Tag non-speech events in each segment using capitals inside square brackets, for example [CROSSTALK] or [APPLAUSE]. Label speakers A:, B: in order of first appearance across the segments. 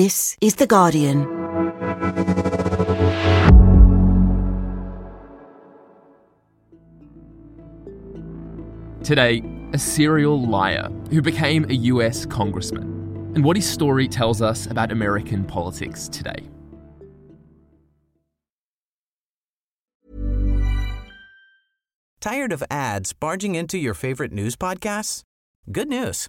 A: This is The Guardian.
B: Today, a serial liar who became a US congressman, and what his story tells us about American politics today.
C: Tired of ads barging into your favorite news podcasts? Good news.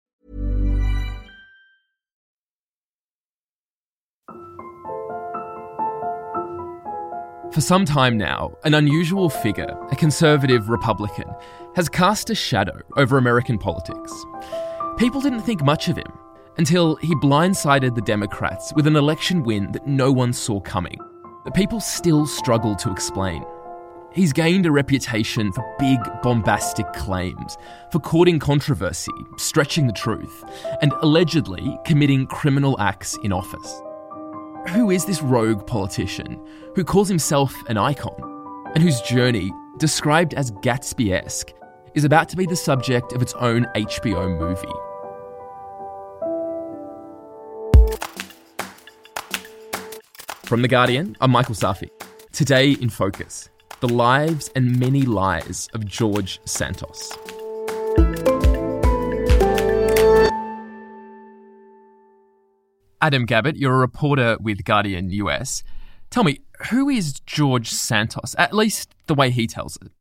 B: For some time now, an unusual figure, a conservative Republican, has cast a shadow over American politics. People didn't think much of him until he blindsided the Democrats with an election win that no one saw coming. But people still struggle to explain. He's gained a reputation for big, bombastic claims, for courting controversy, stretching the truth, and allegedly committing criminal acts in office. Who is this rogue politician who calls himself an icon and whose journey, described as Gatsby esque, is about to be the subject of its own HBO movie? From The Guardian, I'm Michael Safi. Today in Focus the lives and many lies of George Santos. Adam Gabbatt, you're a reporter with Guardian US. Tell me, who is George Santos, at least the way he tells it?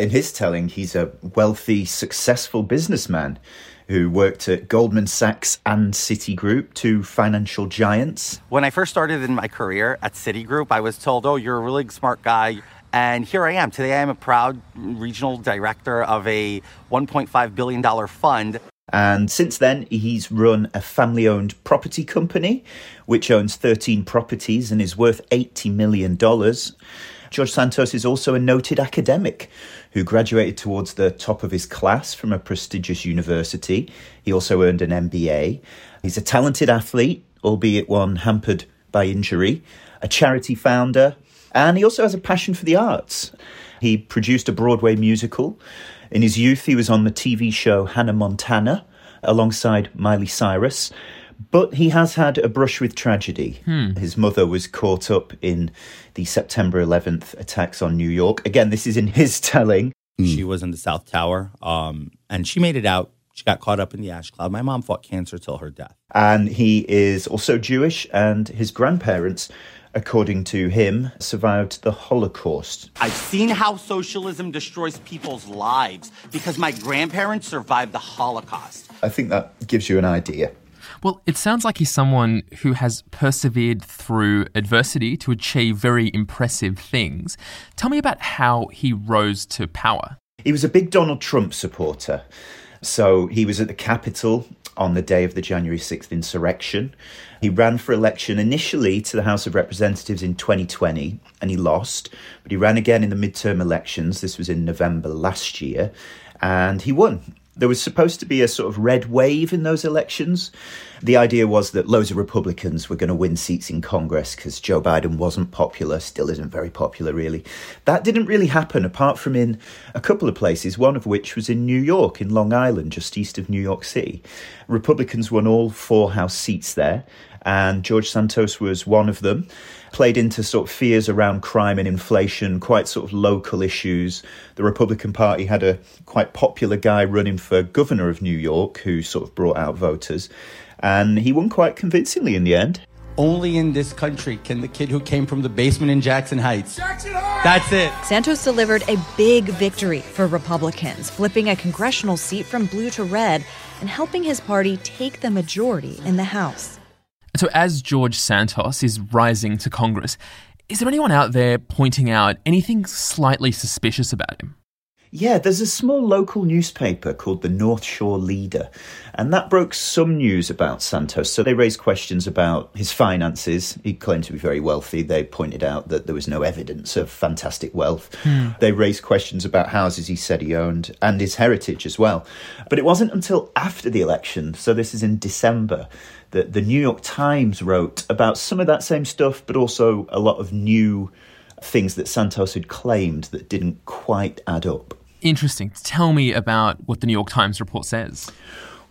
D: In his telling, he's a wealthy, successful businessman who worked at Goldman Sachs and Citigroup, two financial giants.
E: When I first started in my career at Citigroup, I was told, oh, you're a really smart guy. And here I am. Today I am a proud regional director of a $1.5 billion fund.
D: And since then, he's run a family owned property company, which owns 13 properties and is worth $80 million. George Santos is also a noted academic who graduated towards the top of his class from a prestigious university. He also earned an MBA. He's a talented athlete, albeit one hampered by injury, a charity founder, and he also has a passion for the arts. He produced a Broadway musical. In his youth, he was on the TV show Hannah Montana alongside Miley Cyrus. But he has had a brush with tragedy.
B: Hmm.
D: His mother was caught up in the September 11th attacks on New York. Again, this is in his [LAUGHS] telling.
E: She was in the South Tower, um, and she made it out. She got caught up in the ash cloud. My mom fought cancer till her death.
D: And he is also Jewish, and his grandparents, according to him, survived the Holocaust.
E: I've seen how socialism destroys people's lives because my grandparents survived the Holocaust.
D: I think that gives you an idea.
B: Well, it sounds like he's someone who has persevered through adversity to achieve very impressive things. Tell me about how he rose to power.
D: He was a big Donald Trump supporter. So he was at the Capitol on the day of the January 6th insurrection. He ran for election initially to the House of Representatives in 2020 and he lost, but he ran again in the midterm elections. This was in November last year and he won. There was supposed to be a sort of red wave in those elections. The idea was that loads of Republicans were going to win seats in Congress because Joe Biden wasn't popular, still isn't very popular, really. That didn't really happen, apart from in a couple of places, one of which was in New York, in Long Island, just east of New York City. Republicans won all four House seats there, and George Santos was one of them. Played into sort of fears around crime and inflation, quite sort of local issues. The Republican Party had a quite popular guy running for governor of New York who sort of brought out voters, and he won quite convincingly in the end.
E: Only in this country can the kid who came from the basement in Jackson Heights. That's it.
F: Santos delivered a big victory for Republicans, flipping a congressional seat from blue to red and helping his party take the majority in the House.
B: So, as George Santos is rising to Congress, is there anyone out there pointing out anything slightly suspicious about him?
D: Yeah, there's a small local newspaper called the North Shore Leader, and that broke some news about Santos. So they raised questions about his finances. He claimed to be very wealthy. They pointed out that there was no evidence of fantastic wealth. Hmm. They raised questions about houses he said he owned and his heritage as well. But it wasn't until after the election, so this is in December, that the New York Times wrote about some of that same stuff, but also a lot of new things that Santos had claimed that didn't quite add up.
B: Interesting. Tell me about what the New York Times report says.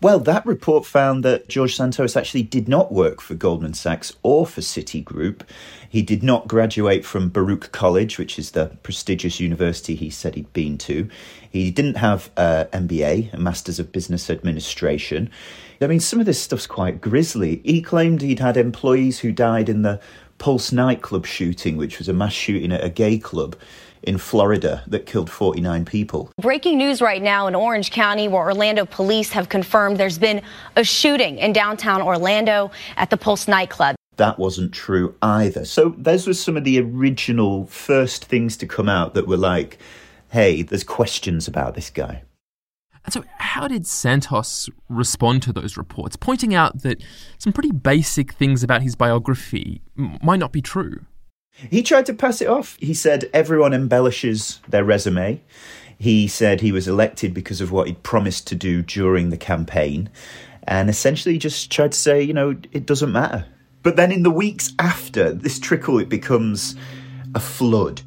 D: Well, that report found that George Santos actually did not work for Goldman Sachs or for Citigroup. He did not graduate from Baruch College, which is the prestigious university he said he'd been to. He didn't have uh, an MBA, a Masters of Business Administration. I mean, some of this stuff's quite grisly. He claimed he'd had employees who died in the Pulse nightclub shooting, which was a mass shooting at a gay club in Florida that killed 49 people.
A: Breaking news right now in Orange County, where Orlando police have confirmed there's been a shooting in downtown Orlando at the Pulse nightclub.
D: That wasn't true either. So, those were some of the original first things to come out that were like, hey, there's questions about this guy.
B: And so, how did Santos respond to those reports, pointing out that some pretty basic things about his biography m- might not be true?
D: He tried to pass it off. He said everyone embellishes their resume. He said he was elected because of what he'd promised to do during the campaign. And essentially just tried to say, you know, it doesn't matter. But then in the weeks after this trickle, it becomes a flood.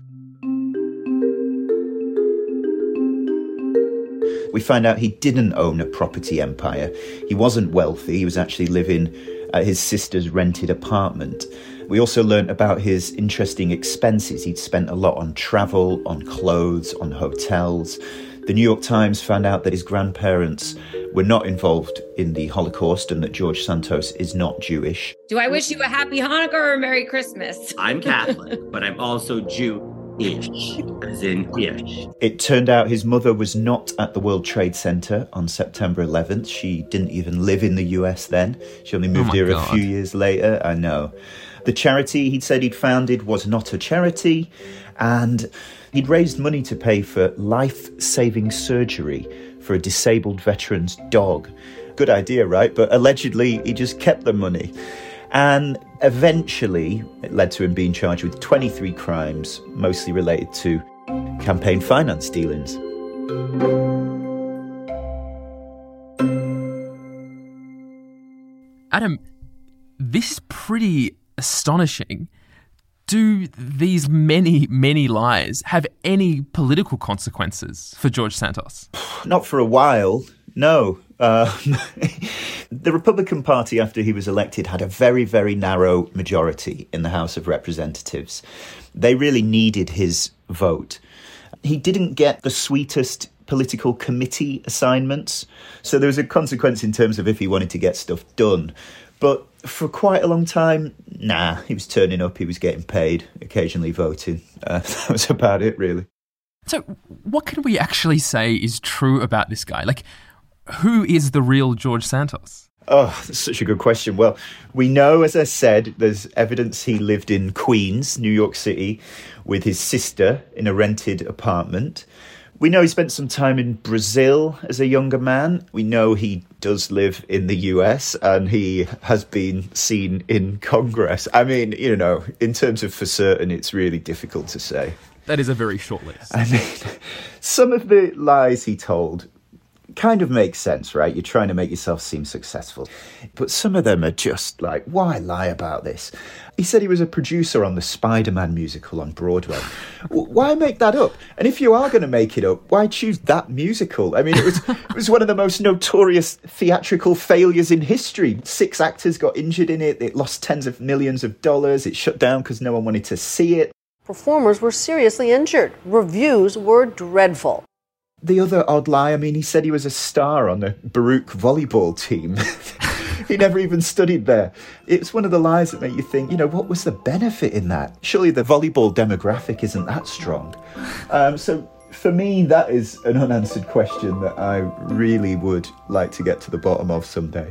D: We find out he didn't own a property empire. He wasn't wealthy. He was actually living at his sister's rented apartment. We also learnt about his interesting expenses. He'd spent a lot on travel, on clothes, on hotels. The New York Times found out that his grandparents were not involved in the Holocaust and that George Santos is not Jewish.
G: Do I wish you a happy Hanukkah or a Merry Christmas?
H: I'm Catholic, [LAUGHS] but I'm also Jew-ish, as in ish.
D: It turned out his mother was not at the World Trade Center on September 11th. She didn't even live in the US then. She only oh moved
B: my
D: here
B: God.
D: a few years later. I know. The charity he'd said he'd founded was not a charity, and he'd raised money to pay for life saving surgery for a disabled veteran's dog. Good idea, right? But allegedly, he just kept the money. And eventually, it led to him being charged with 23 crimes, mostly related to campaign finance dealings.
B: Adam, this is pretty astonishing. Do these many, many lies have any political consequences for George Santos? [SIGHS]
D: Not for a while, no. Um, [LAUGHS] the Republican Party, after he was elected, had a very, very narrow majority in the House of Representatives. They really needed his vote. He didn't get the sweetest political committee assignments, so there was a consequence in terms of if he wanted to get stuff done. But for quite a long time, nah, he was turning up, he was getting paid, occasionally voting. Uh, [LAUGHS] that was about it, really.
B: So, what can we actually say is true about this guy? Like, who is the real George Santos?
D: Oh, that's such a good question. Well, we know, as I said, there's evidence he lived in Queens, New York City, with his sister in a rented apartment. We know he spent some time in Brazil as a younger man. We know he does live in the US and he has been seen in Congress. I mean, you know, in terms of for certain, it's really difficult to say.
B: That is a very short list.
D: I mean, [LAUGHS] some of the lies he told kind of makes sense, right? You're trying to make yourself seem successful. But some of them are just like, why lie about this? He said he was a producer on the Spider Man musical on Broadway. Why make that up? And if you are going to make it up, why choose that musical? I mean, it was, it was one of the most notorious theatrical failures in history. Six actors got injured in it, it lost tens of millions of dollars, it shut down because no one wanted to see it.
I: Performers were seriously injured. Reviews were dreadful.
D: The other odd lie, I mean, he said he was a star on the Baruch volleyball team. [LAUGHS] he never even studied there. It's one of the lies that make you think, you know, what was the benefit in that? Surely the volleyball demographic isn't that strong. Um, so for me, that is an unanswered question that I really would like to get to the bottom of someday.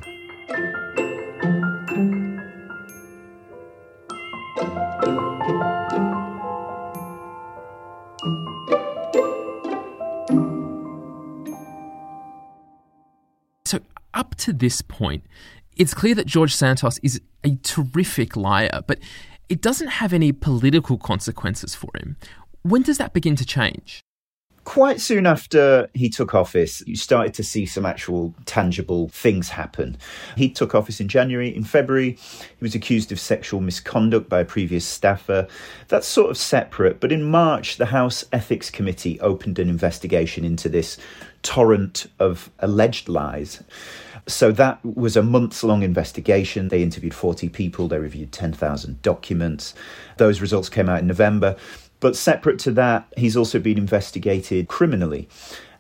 B: Up to this point, it's clear that George Santos is a terrific liar, but it doesn't have any political consequences for him. When does that begin to change?
D: Quite soon after he took office, you started to see some actual tangible things happen. He took office in January. In February, he was accused of sexual misconduct by a previous staffer. That's sort of separate. But in March, the House Ethics Committee opened an investigation into this torrent of alleged lies. So that was a months long investigation. They interviewed 40 people, they reviewed 10,000 documents. Those results came out in November. But separate to that, he's also been investigated criminally.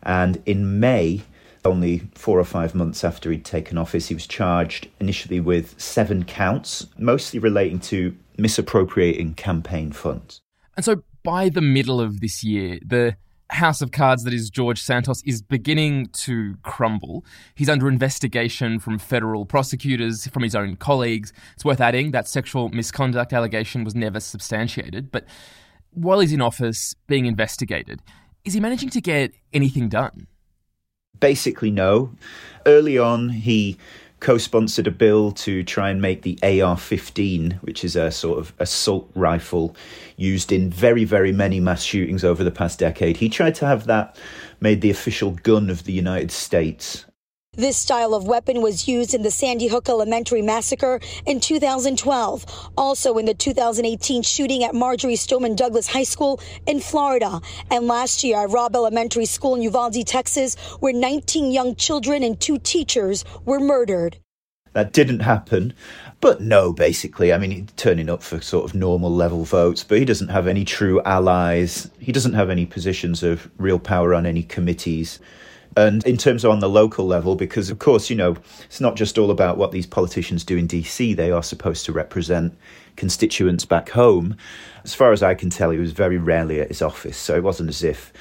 D: And in May, only four or five months after he'd taken office, he was charged initially with seven counts, mostly relating to misappropriating campaign funds.
B: And so by the middle of this year, the house of cards that is George Santos is beginning to crumble. He's under investigation from federal prosecutors, from his own colleagues. It's worth adding that sexual misconduct allegation was never substantiated. But while he's in office being investigated, is he managing to get anything done?
D: Basically, no. Early on, he co sponsored a bill to try and make the AR 15, which is a sort of assault rifle used in very, very many mass shootings over the past decade. He tried to have that made the official gun of the United States.
J: This style of weapon was used in the Sandy Hook Elementary massacre in 2012, also in the 2018 shooting at Marjory Stoneman Douglas High School in Florida, and last year at Robb Elementary School in Uvalde, Texas, where 19 young children and two teachers were murdered.
D: That didn't happen. But no, basically, I mean, turning up for sort of normal level votes, but he doesn't have any true allies. He doesn't have any positions of real power on any committees. And in terms of on the local level, because of course, you know, it's not just all about what these politicians do in DC, they are supposed to represent constituents back home. As far as I can tell, he was very rarely at his office, so it wasn't as if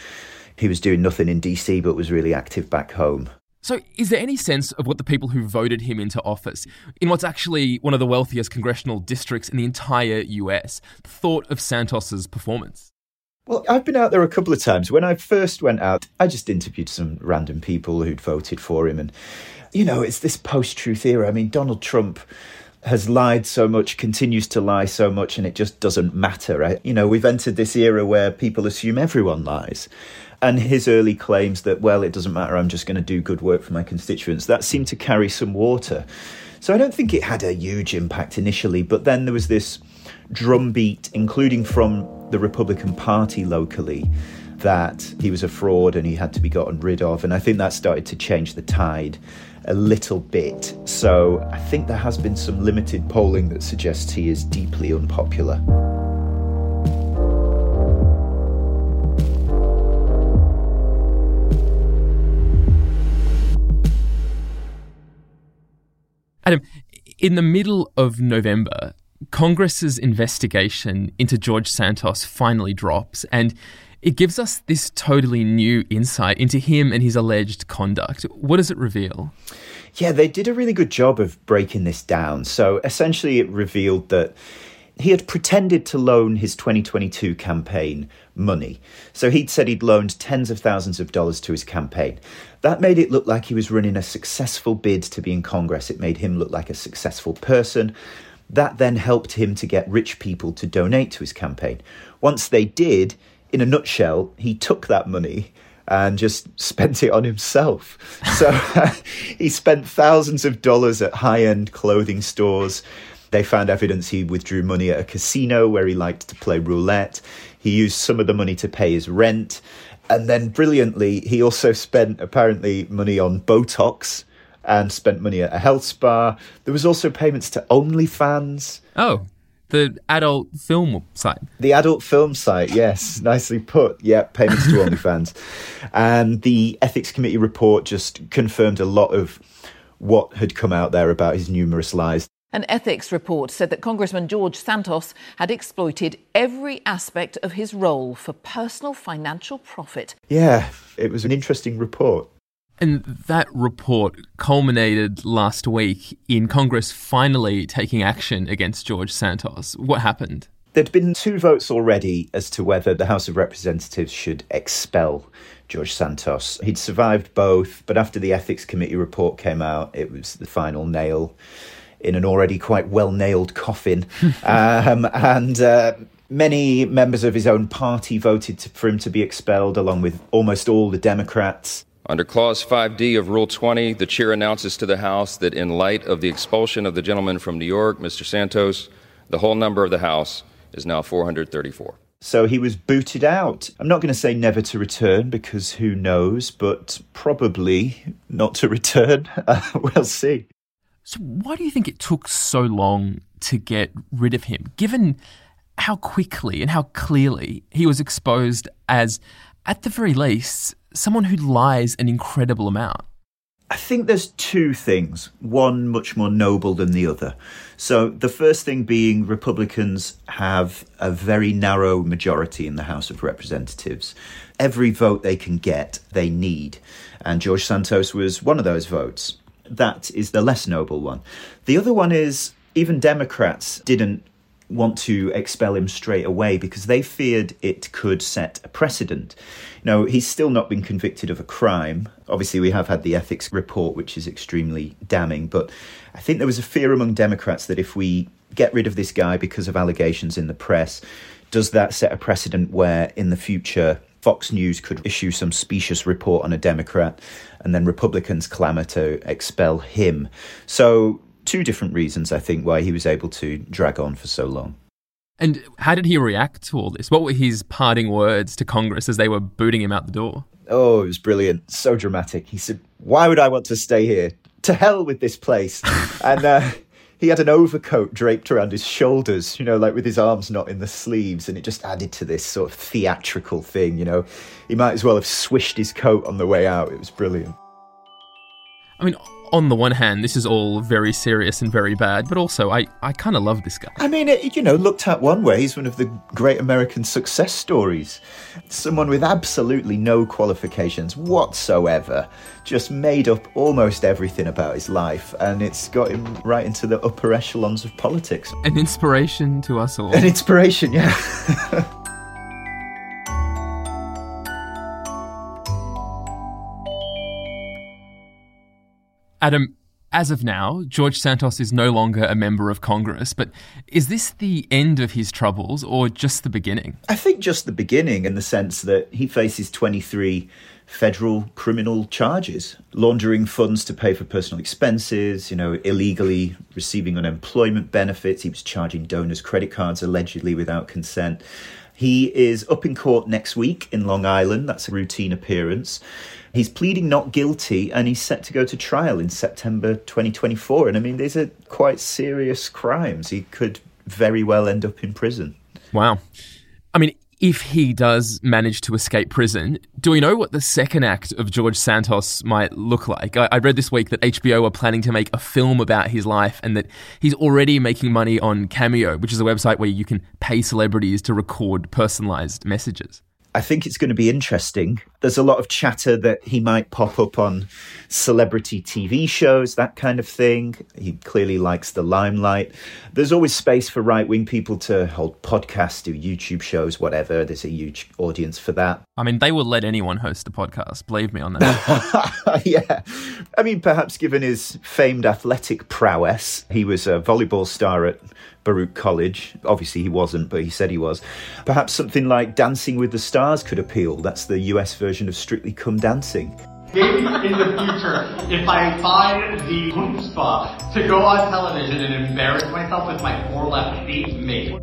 D: he was doing nothing in DC but was really active back home.
B: So, is there any sense of what the people who voted him into office, in what's actually one of the wealthiest congressional districts in the entire US, thought of Santos's performance?
D: Well, I've been out there a couple of times. When I first went out, I just interviewed some random people who'd voted for him. And, you know, it's this post truth era. I mean, Donald Trump has lied so much, continues to lie so much, and it just doesn't matter. You know, we've entered this era where people assume everyone lies. And his early claims that, well, it doesn't matter, I'm just going to do good work for my constituents, that seemed to carry some water. So I don't think it had a huge impact initially, but then there was this drumbeat, including from the Republican Party locally, that he was a fraud and he had to be gotten rid of. And I think that started to change the tide a little bit. So I think there has been some limited polling that suggests he is deeply unpopular.
B: Adam, in the middle of November, Congress's investigation into George Santos finally drops, and it gives us this totally new insight into him and his alleged conduct. What does it reveal?
D: Yeah, they did a really good job of breaking this down. So essentially, it revealed that he had pretended to loan his 2022 campaign money. So he'd said he'd loaned tens of thousands of dollars to his campaign. That made it look like he was running a successful bid to be in Congress. It made him look like a successful person. That then helped him to get rich people to donate to his campaign. Once they did, in a nutshell, he took that money and just [LAUGHS] spent it on himself. So [LAUGHS] he spent thousands of dollars at high end clothing stores. They found evidence he withdrew money at a casino where he liked to play roulette. He used some of the money to pay his rent. And then brilliantly, he also spent apparently money on Botox and spent money at a health spa. There was also payments to OnlyFans.
B: Oh, the adult film site.
D: The adult film site, yes, nicely put. Yeah, payments to [LAUGHS] OnlyFans. And the ethics committee report just confirmed a lot of what had come out there about his numerous lies.
K: An ethics report said that Congressman George Santos had exploited every aspect of his role for personal financial profit.
D: Yeah, it was an interesting report.
B: And that report culminated last week in Congress finally taking action against George Santos. What happened?
D: There'd been two votes already as to whether the House of Representatives should expel George Santos. He'd survived both, but after the ethics committee report came out, it was the final nail in an already quite well nailed coffin. [LAUGHS] um, and uh, many members of his own party voted to, for him to be expelled, along with almost all the Democrats.
L: Under Clause 5D of Rule 20, the chair announces to the House that in light of the expulsion of the gentleman from New York, Mr. Santos, the whole number of the House is now 434.
D: So he was booted out. I'm not going to say never to return because who knows, but probably not to return. [LAUGHS] We'll see.
B: So, why do you think it took so long to get rid of him, given how quickly and how clearly he was exposed as, at the very least, someone who lies an incredible amount?
D: I think there's two things, one much more noble than the other. So, the first thing being Republicans have a very narrow majority in the House of Representatives. Every vote they can get, they need. And George Santos was one of those votes. That is the less noble one. The other one is even Democrats didn't want to expel him straight away because they feared it could set a precedent. Know, he's still not been convicted of a crime. Obviously, we have had the ethics report, which is extremely damning, but I think there was a fear among Democrats that if we get rid of this guy because of allegations in the press, does that set a precedent where in the future Fox News could issue some specious report on a Democrat and then Republicans clamour to expel him? So two different reasons, I think, why he was able to drag on for so long.
B: And how did he react to all this? What were his parting words to Congress as they were booting him out the door?
D: Oh, it was brilliant. So dramatic. He said, Why would I want to stay here? To hell with this place. [LAUGHS] and uh, he had an overcoat draped around his shoulders, you know, like with his arms not in the sleeves. And it just added to this sort of theatrical thing, you know. He might as well have swished his coat on the way out. It was brilliant.
B: I mean, on the one hand, this is all very serious and very bad, but also I, I kind of love this guy.
D: I mean, it, you know, looked at one way, he's one of the great American success stories. Someone with absolutely no qualifications whatsoever, just made up almost everything about his life, and it's got him right into the upper echelons of politics.
B: An inspiration to us all.
D: An inspiration, yeah. [LAUGHS]
B: Adam, as of now, George Santos is no longer a member of Congress, but is this the end of his troubles or just the beginning?
D: I think just the beginning in the sense that he faces 23 federal criminal charges laundering funds to pay for personal expenses, you know, illegally receiving unemployment benefits. He was charging donors' credit cards allegedly without consent. He is up in court next week in Long Island. That's a routine appearance. He's pleading not guilty and he's set to go to trial in September 2024. And I mean, these are quite serious crimes. He could very well end up in prison.
B: Wow. I mean, if he does manage to escape prison, do we know what the second act of George Santos might look like? I, I, read this week that HBO are planning to make a film about his life and that he's already making money on Cameo, which is a website where you can pay celebrities to record personalized messages.
D: I think it's going to be interesting. There's a lot of chatter that he might pop up on celebrity TV shows, that kind of thing. He clearly likes the limelight. There's always space for right wing people to hold podcasts, do YouTube shows, whatever. There's a huge audience for that.
B: I mean, they will let anyone host a podcast, believe me on that. [LAUGHS]
D: yeah. I mean, perhaps given his famed athletic prowess, he was a volleyball star at Baruch College. Obviously, he wasn't, but he said he was. Perhaps something like Dancing with the Stars could appeal. That's the US version of Strictly Come Dancing.
M: Maybe in the future, if I find the chutzpah to go on television and embarrass myself with my four left feet, maybe.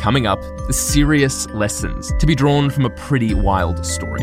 B: Coming up, the serious lessons to be drawn from a pretty wild story.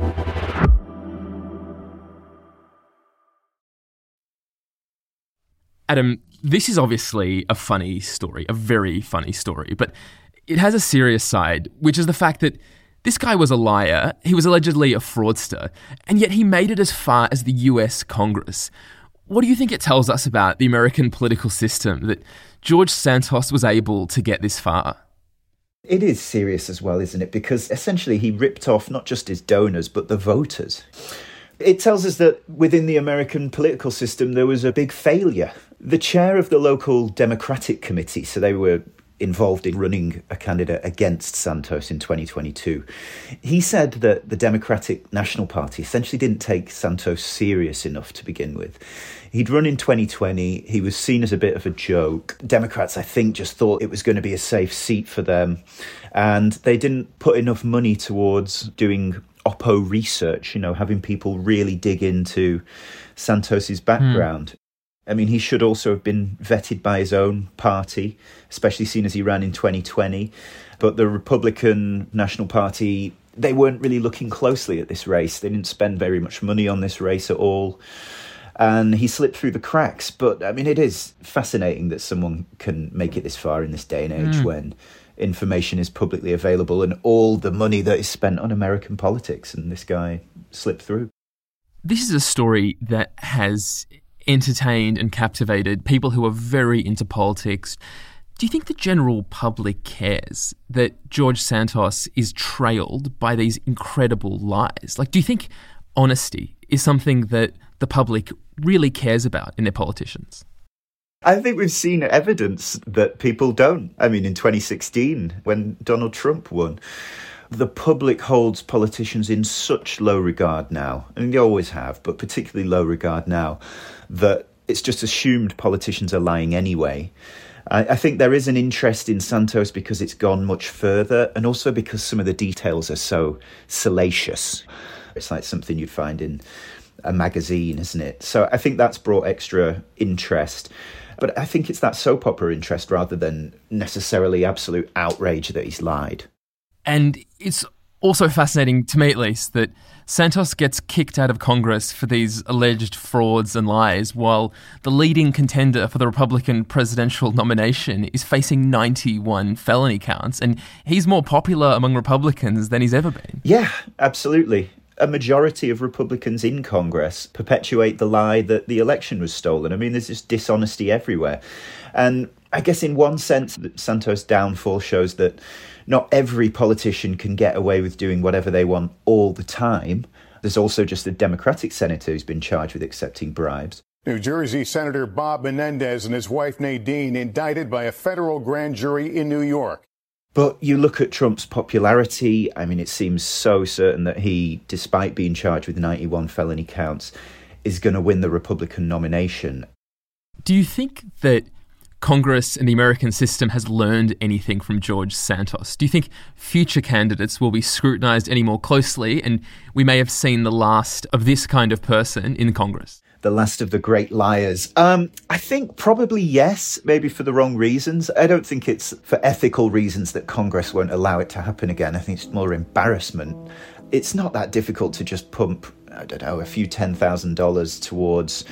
B: Adam, this is obviously a funny story, a very funny story, but it has a serious side, which is the fact that this guy was a liar, he was allegedly a fraudster, and yet he made it as far as the US Congress. What do you think it tells us about the American political system that George Santos was able to get this far?
D: It is serious as well, isn't it? Because essentially he ripped off not just his donors, but the voters. It tells us that within the American political system there was a big failure. The chair of the local Democratic Committee, so they were involved in running a candidate against Santos in 2022. He said that the Democratic National Party essentially didn't take Santos serious enough to begin with. He'd run in 2020, he was seen as a bit of a joke. Democrats, I think, just thought it was going to be a safe seat for them, and they didn't put enough money towards doing Oppo research, you know, having people really dig into Santos's background. Hmm. I mean, he should also have been vetted by his own party, especially seen as he ran in 2020. But the Republican National Party, they weren't really looking closely at this race. They didn't spend very much money on this race at all. And he slipped through the cracks. But I mean, it is fascinating that someone can make it this far in this day and age
B: Mm.
D: when information is publicly available and all the money that is spent on American politics. And this guy slipped through.
B: This is a story that has entertained and captivated people who are very into politics. Do you think the general public cares that George Santos is trailed by these incredible lies? Like, do you think honesty is something that the public really cares about in their politicians?
D: I think we've seen evidence that people don't. I mean, in 2016, when Donald Trump won, the public holds politicians in such low regard now, and they always have, but particularly low regard now, that it's just assumed politicians are lying anyway. I, I think there is an interest in Santos because it's gone much further, and also because some of the details are so salacious. It's like something you'd find in a magazine, isn't it? So I think that's brought extra interest. But I think it's that soap opera interest rather than necessarily absolute outrage that he's lied.
B: And it's also fascinating, to me at least, that Santos gets kicked out of Congress for these alleged frauds and lies, while the leading contender for the Republican presidential nomination is facing 91 felony counts, and he's more popular among Republicans than he's ever been.
D: Yeah, absolutely. A majority of Republicans in Congress perpetuate the lie that the election was stolen. I mean, there's just dishonesty everywhere. And I guess, in one sense, Santos' downfall shows that not every politician can get away with doing whatever they want all the time. There's also just a Democratic senator who's been charged with accepting bribes.
N: New Jersey Senator Bob Menendez and his wife Nadine indicted by a federal grand jury in New York.
D: But you look at Trump's popularity, I mean, it seems so certain that he, despite being charged with 91 felony counts, is going to win the Republican nomination.
B: Do you think that Congress and the American system has learned anything from George Santos? Do you think future candidates will be scrutinised any more closely and we may have seen the last of this kind of person in Congress?
D: the last of the great liars? Um, I think probably yes, maybe for the wrong reasons. I don't think it's for ethical reasons that Congress won't allow it to happen again. I think it's more embarrassment. It's not that difficult to just pump, I don't know, a few ten thousand dollars towards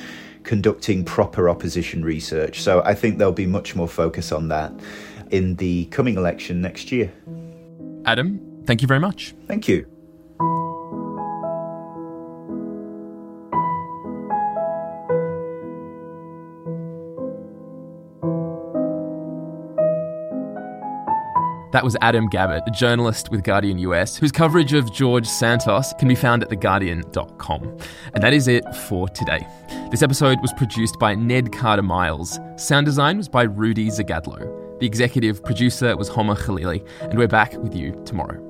D: conducting proper opposition research. So I think there'll be much more focus on that in the coming election next year.
B: Adam, thank you very much.
D: Thank you.
B: That was Adam Gabbatt, a journalist with Guardian US, whose coverage of George Santos can be found at theguardian.com. And that is it for today. This episode was produced by Ned Carter Miles. Sound design was by Rudi Zygadlo. The executive producer was Homa Khaleeli. And we're back with you tomorrow.